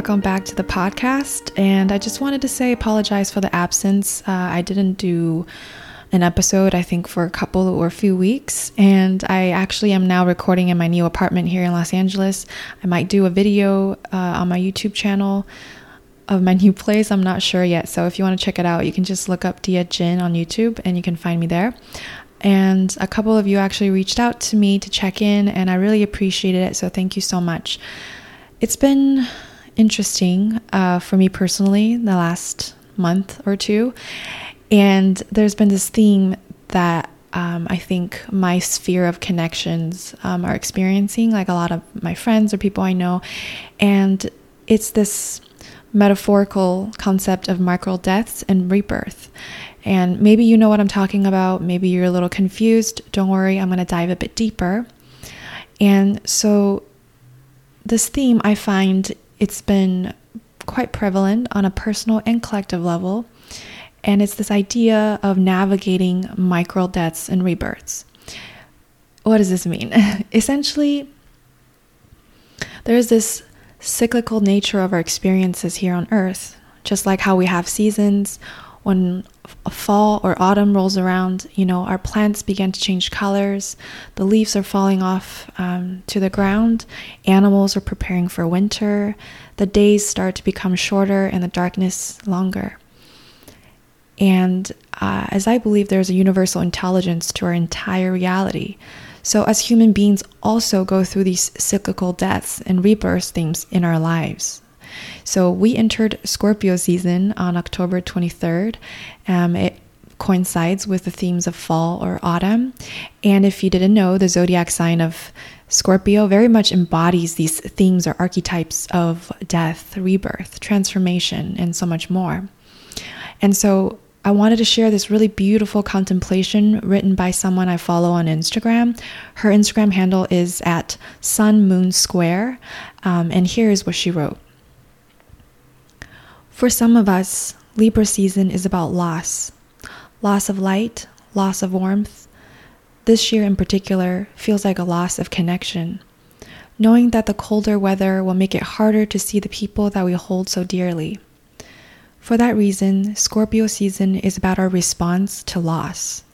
welcome back to the podcast. And I just wanted to say, apologize for the absence. Uh, I didn't do an episode, I think, for a couple or a few weeks. And I actually am now recording in my new apartment here in Los Angeles. I might do a video uh, on my YouTube channel of my new place. I'm not sure yet. So if you want to check it out, you can just look up Dia Jin on YouTube and you can find me there. And a couple of you actually reached out to me to check in, and I really appreciated it. So thank you so much. It's been interesting uh, for me personally the last month or two. And there's been this theme that um, I think my sphere of connections um, are experiencing, like a lot of my friends or people I know. And it's this metaphorical concept of micro deaths and rebirth. And maybe you know what I'm talking about. Maybe you're a little confused. Don't worry, I'm going to dive a bit deeper. And so, this theme, I find it's been quite prevalent on a personal and collective level. And it's this idea of navigating micro deaths and rebirths. What does this mean? Essentially, there's this cyclical nature of our experiences here on earth. Just like how we have seasons, when fall or autumn rolls around, you know, our plants begin to change colors, the leaves are falling off um, to the ground, animals are preparing for winter, the days start to become shorter and the darkness longer. And uh, as I believe there's a universal intelligence to our entire reality. So, as human beings, also go through these cyclical deaths and rebirth themes in our lives. So, we entered Scorpio season on October 23rd. Um, it coincides with the themes of fall or autumn. And if you didn't know, the zodiac sign of Scorpio very much embodies these themes or archetypes of death, rebirth, transformation, and so much more. And so I wanted to share this really beautiful contemplation written by someone I follow on Instagram. Her Instagram handle is at Sun Moon Square. Um, and here's what she wrote For some of us, Libra season is about loss loss of light, loss of warmth. This year in particular feels like a loss of connection. Knowing that the colder weather will make it harder to see the people that we hold so dearly. For that reason, Scorpio season is about our response to loss,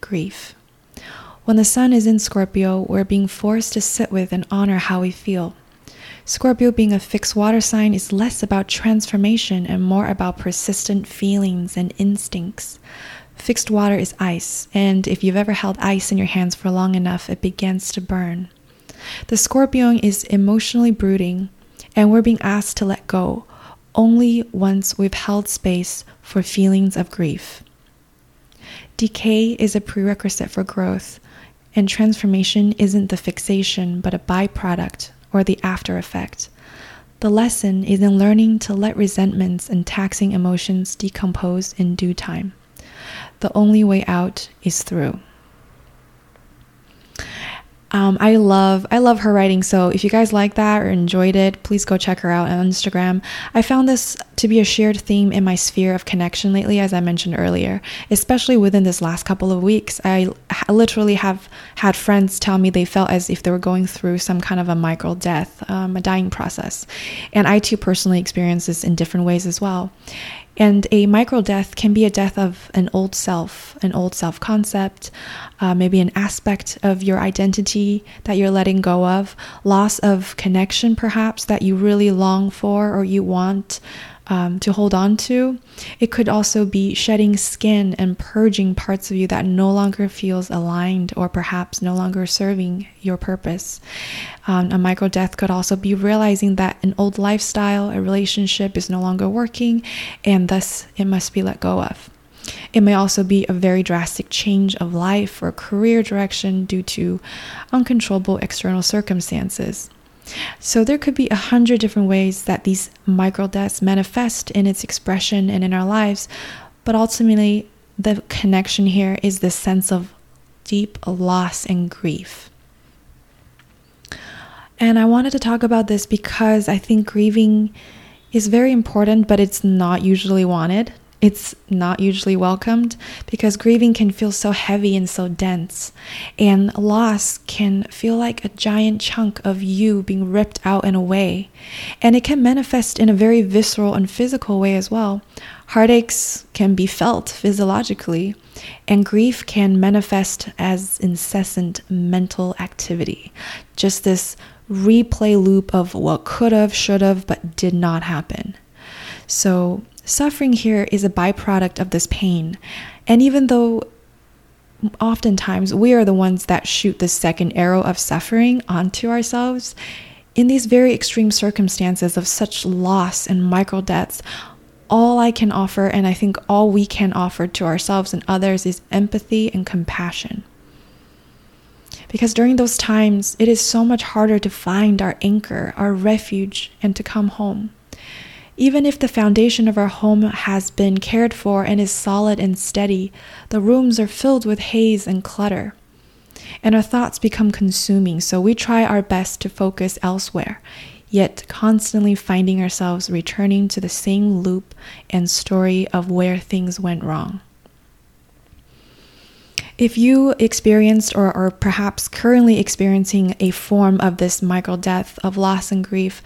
grief. When the sun is in Scorpio, we're being forced to sit with and honor how we feel. Scorpio, being a fixed water sign, is less about transformation and more about persistent feelings and instincts. Fixed water is ice, and if you've ever held ice in your hands for long enough, it begins to burn. The Scorpion is emotionally brooding, and we're being asked to let go only once we've held space for feelings of grief. Decay is a prerequisite for growth, and transformation isn't the fixation but a byproduct or the after effect. The lesson is in learning to let resentments and taxing emotions decompose in due time. The only way out is through. Um, I love I love her writing. So if you guys like that or enjoyed it, please go check her out on Instagram. I found this to be a shared theme in my sphere of connection lately, as I mentioned earlier. Especially within this last couple of weeks, I literally have had friends tell me they felt as if they were going through some kind of a micro death, um, a dying process, and I too personally experienced this in different ways as well. And a micro death can be a death of an old self, an old self concept, uh, maybe an aspect of your identity that you're letting go of, loss of connection perhaps that you really long for or you want um, to hold on to. It could also be shedding skin and purging parts of you that no longer feels aligned or perhaps no longer serving your purpose. Um, a micro death could also be realizing that an old lifestyle, a relationship is no longer working, and thus it must be let go of. It may also be a very drastic change of life or career direction due to uncontrollable external circumstances. So there could be a hundred different ways that these micro deaths manifest in its expression and in our lives, but ultimately the connection here is this sense of deep loss and grief. And I wanted to talk about this because I think grieving is very important, but it's not usually wanted. It's not usually welcomed because grieving can feel so heavy and so dense. And loss can feel like a giant chunk of you being ripped out and away. And it can manifest in a very visceral and physical way as well. Heartaches can be felt physiologically, and grief can manifest as incessant mental activity. Just this replay loop of what could have, should have, but did not happen. So, suffering here is a byproduct of this pain. And even though oftentimes we are the ones that shoot the second arrow of suffering onto ourselves, in these very extreme circumstances of such loss and micro deaths, all I can offer, and I think all we can offer to ourselves and others, is empathy and compassion. Because during those times, it is so much harder to find our anchor, our refuge, and to come home. Even if the foundation of our home has been cared for and is solid and steady, the rooms are filled with haze and clutter. And our thoughts become consuming, so we try our best to focus elsewhere, yet constantly finding ourselves returning to the same loop and story of where things went wrong. If you experienced or are perhaps currently experiencing a form of this micro death of loss and grief,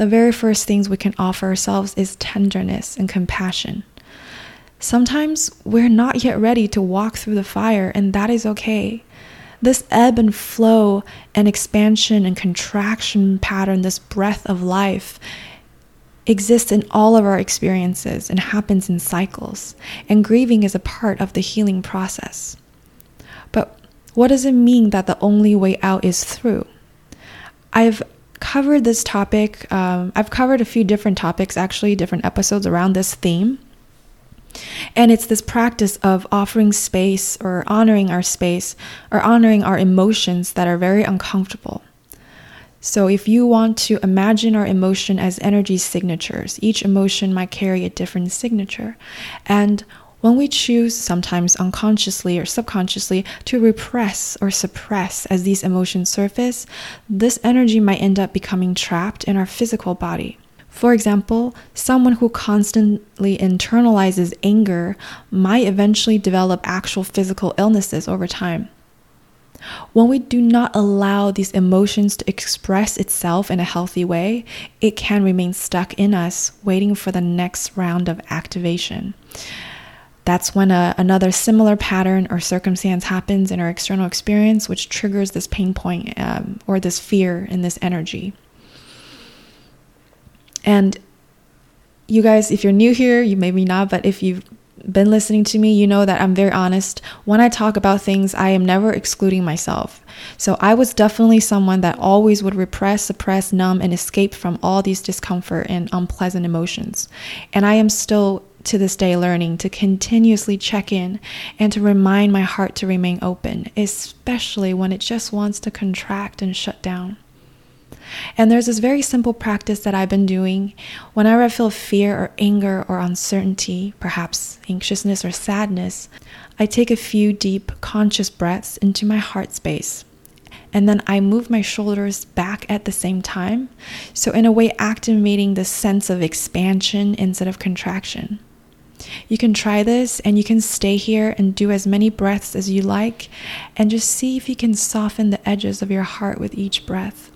the very first things we can offer ourselves is tenderness and compassion. Sometimes we're not yet ready to walk through the fire, and that is okay. This ebb and flow and expansion and contraction pattern, this breath of life, exists in all of our experiences and happens in cycles. And grieving is a part of the healing process. But what does it mean that the only way out is through? I've covered this topic. Um, I've covered a few different topics, actually, different episodes around this theme. And it's this practice of offering space or honoring our space or honoring our emotions that are very uncomfortable. So, if you want to imagine our emotion as energy signatures, each emotion might carry a different signature. And when we choose, sometimes unconsciously or subconsciously, to repress or suppress as these emotions surface, this energy might end up becoming trapped in our physical body. For example, someone who constantly internalizes anger might eventually develop actual physical illnesses over time. When we do not allow these emotions to express itself in a healthy way, it can remain stuck in us, waiting for the next round of activation. That's when a, another similar pattern or circumstance happens in our external experience, which triggers this pain point um, or this fear in this energy. And you guys, if you're new here, you maybe not, but if you've been listening to me, you know that I'm very honest. When I talk about things, I am never excluding myself. So I was definitely someone that always would repress, suppress, numb, and escape from all these discomfort and unpleasant emotions. And I am still to this day learning to continuously check in and to remind my heart to remain open, especially when it just wants to contract and shut down. And there's this very simple practice that I've been doing whenever I feel fear or anger or uncertainty, perhaps anxiousness or sadness. I take a few deep, conscious breaths into my heart space. And then I move my shoulders back at the same time. So, in a way, activating the sense of expansion instead of contraction. You can try this and you can stay here and do as many breaths as you like and just see if you can soften the edges of your heart with each breath.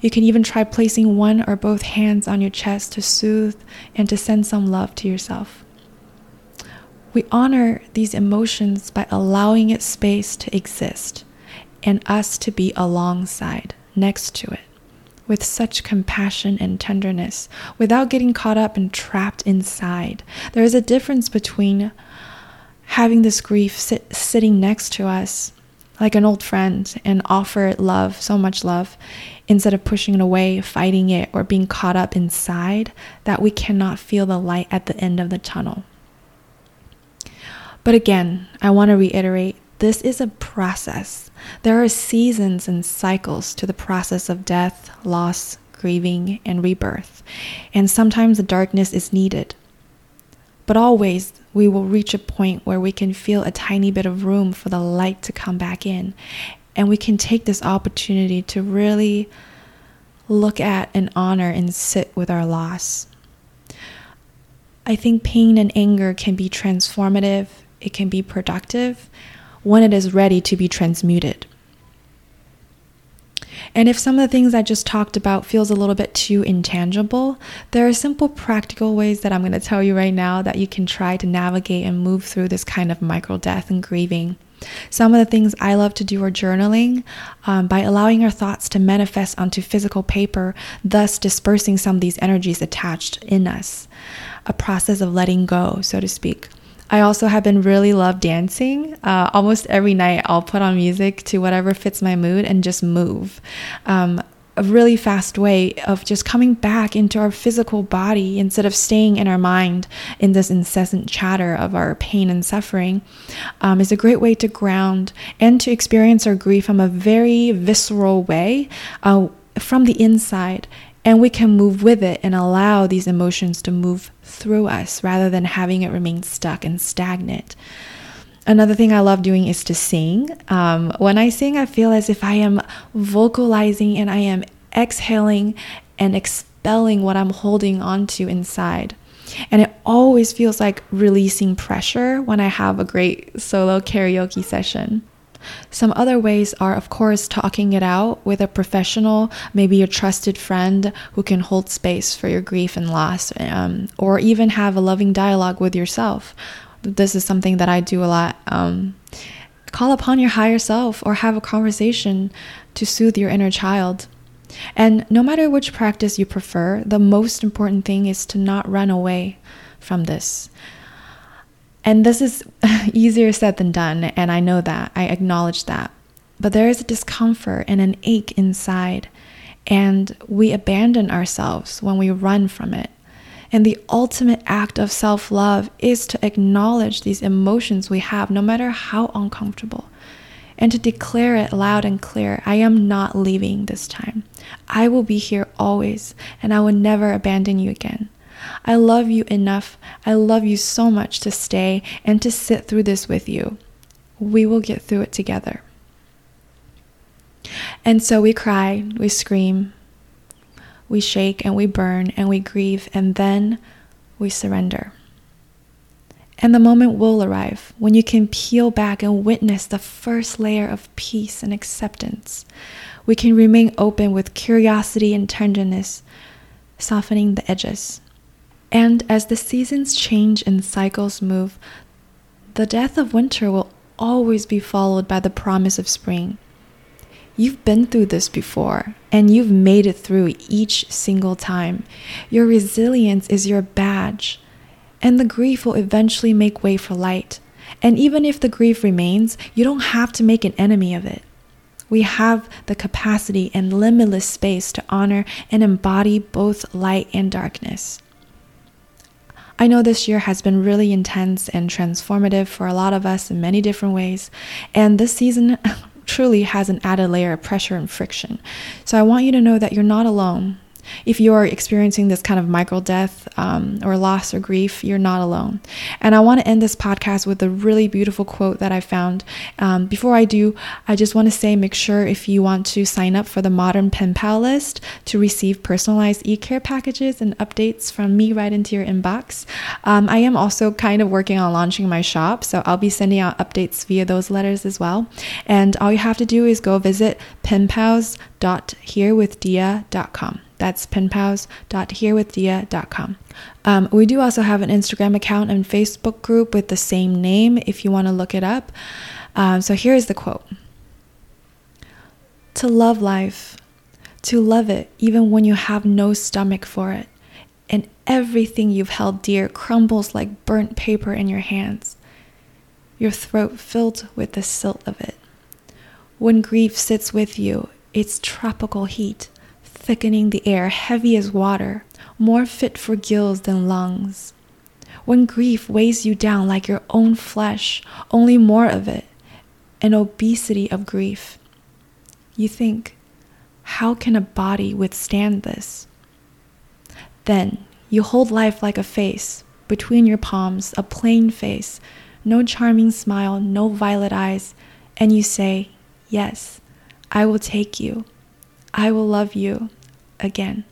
You can even try placing one or both hands on your chest to soothe and to send some love to yourself. We honor these emotions by allowing it space to exist and us to be alongside, next to it with such compassion and tenderness without getting caught up and trapped inside. There is a difference between having this grief sit, sitting next to us like an old friend and offer love, so much love, instead of pushing it away, fighting it, or being caught up inside that we cannot feel the light at the end of the tunnel. But again, I want to reiterate this is a process. There are seasons and cycles to the process of death, loss, grieving, and rebirth. And sometimes the darkness is needed. But always, we will reach a point where we can feel a tiny bit of room for the light to come back in. And we can take this opportunity to really look at and honor and sit with our loss. I think pain and anger can be transformative, it can be productive when it is ready to be transmuted. And if some of the things I just talked about feels a little bit too intangible, there are simple practical ways that I'm going to tell you right now that you can try to navigate and move through this kind of micro death and grieving. Some of the things I love to do are journaling um, by allowing our thoughts to manifest onto physical paper, thus dispersing some of these energies attached in us. A process of letting go, so to speak. I also have been really love dancing. Uh, almost every night, I'll put on music to whatever fits my mood and just move. Um, a really fast way of just coming back into our physical body instead of staying in our mind in this incessant chatter of our pain and suffering um, is a great way to ground and to experience our grief from a very visceral way uh, from the inside and we can move with it and allow these emotions to move through us rather than having it remain stuck and stagnant. Another thing I love doing is to sing. Um, when I sing, I feel as if I am vocalizing and I am exhaling and expelling what I'm holding onto inside. And it always feels like releasing pressure when I have a great solo karaoke session. Some other ways are, of course, talking it out with a professional, maybe a trusted friend who can hold space for your grief and loss, um, or even have a loving dialogue with yourself. This is something that I do a lot. Um, call upon your higher self or have a conversation to soothe your inner child. And no matter which practice you prefer, the most important thing is to not run away from this. And this is easier said than done, and I know that. I acknowledge that. But there is a discomfort and an ache inside, and we abandon ourselves when we run from it. And the ultimate act of self love is to acknowledge these emotions we have, no matter how uncomfortable, and to declare it loud and clear I am not leaving this time. I will be here always, and I will never abandon you again. I love you enough. I love you so much to stay and to sit through this with you. We will get through it together. And so we cry, we scream, we shake and we burn and we grieve, and then we surrender. And the moment will arrive when you can peel back and witness the first layer of peace and acceptance. We can remain open with curiosity and tenderness, softening the edges. And as the seasons change and cycles move, the death of winter will always be followed by the promise of spring. You've been through this before, and you've made it through each single time. Your resilience is your badge, and the grief will eventually make way for light. And even if the grief remains, you don't have to make an enemy of it. We have the capacity and limitless space to honor and embody both light and darkness. I know this year has been really intense and transformative for a lot of us in many different ways, and this season truly has an added layer of pressure and friction. So I want you to know that you're not alone. If you're experiencing this kind of micro death um, or loss or grief, you're not alone. And I want to end this podcast with a really beautiful quote that I found. Um, before I do, I just want to say make sure if you want to sign up for the Modern Pen Pal list to receive personalized e care packages and updates from me right into your inbox. Um, I am also kind of working on launching my shop, so I'll be sending out updates via those letters as well. And all you have to do is go visit penpals.herewithdia.com. That's penpals.herewithdia.com. Um, we do also have an Instagram account and Facebook group with the same name if you want to look it up. Um, so here is the quote To love life, to love it even when you have no stomach for it, and everything you've held dear crumbles like burnt paper in your hands, your throat filled with the silt of it. When grief sits with you, its tropical heat thickening the air heavy as water, more fit for gills than lungs. When grief weighs you down like your own flesh, only more of it, an obesity of grief. You think, how can a body withstand this? Then you hold life like a face, between your palms, a plain face, no charming smile, no violet eyes, and you say, Yes, I will take you. I will love you again.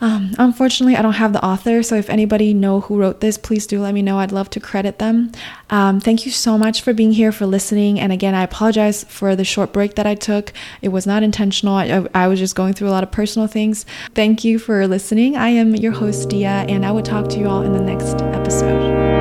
Um, unfortunately, I don't have the author, so if anybody know who wrote this, please do let me know. I'd love to credit them. Um, thank you so much for being here, for listening. And again, I apologize for the short break that I took. It was not intentional. I, I was just going through a lot of personal things. Thank you for listening. I am your host, Dia, and I will talk to you all in the next episode.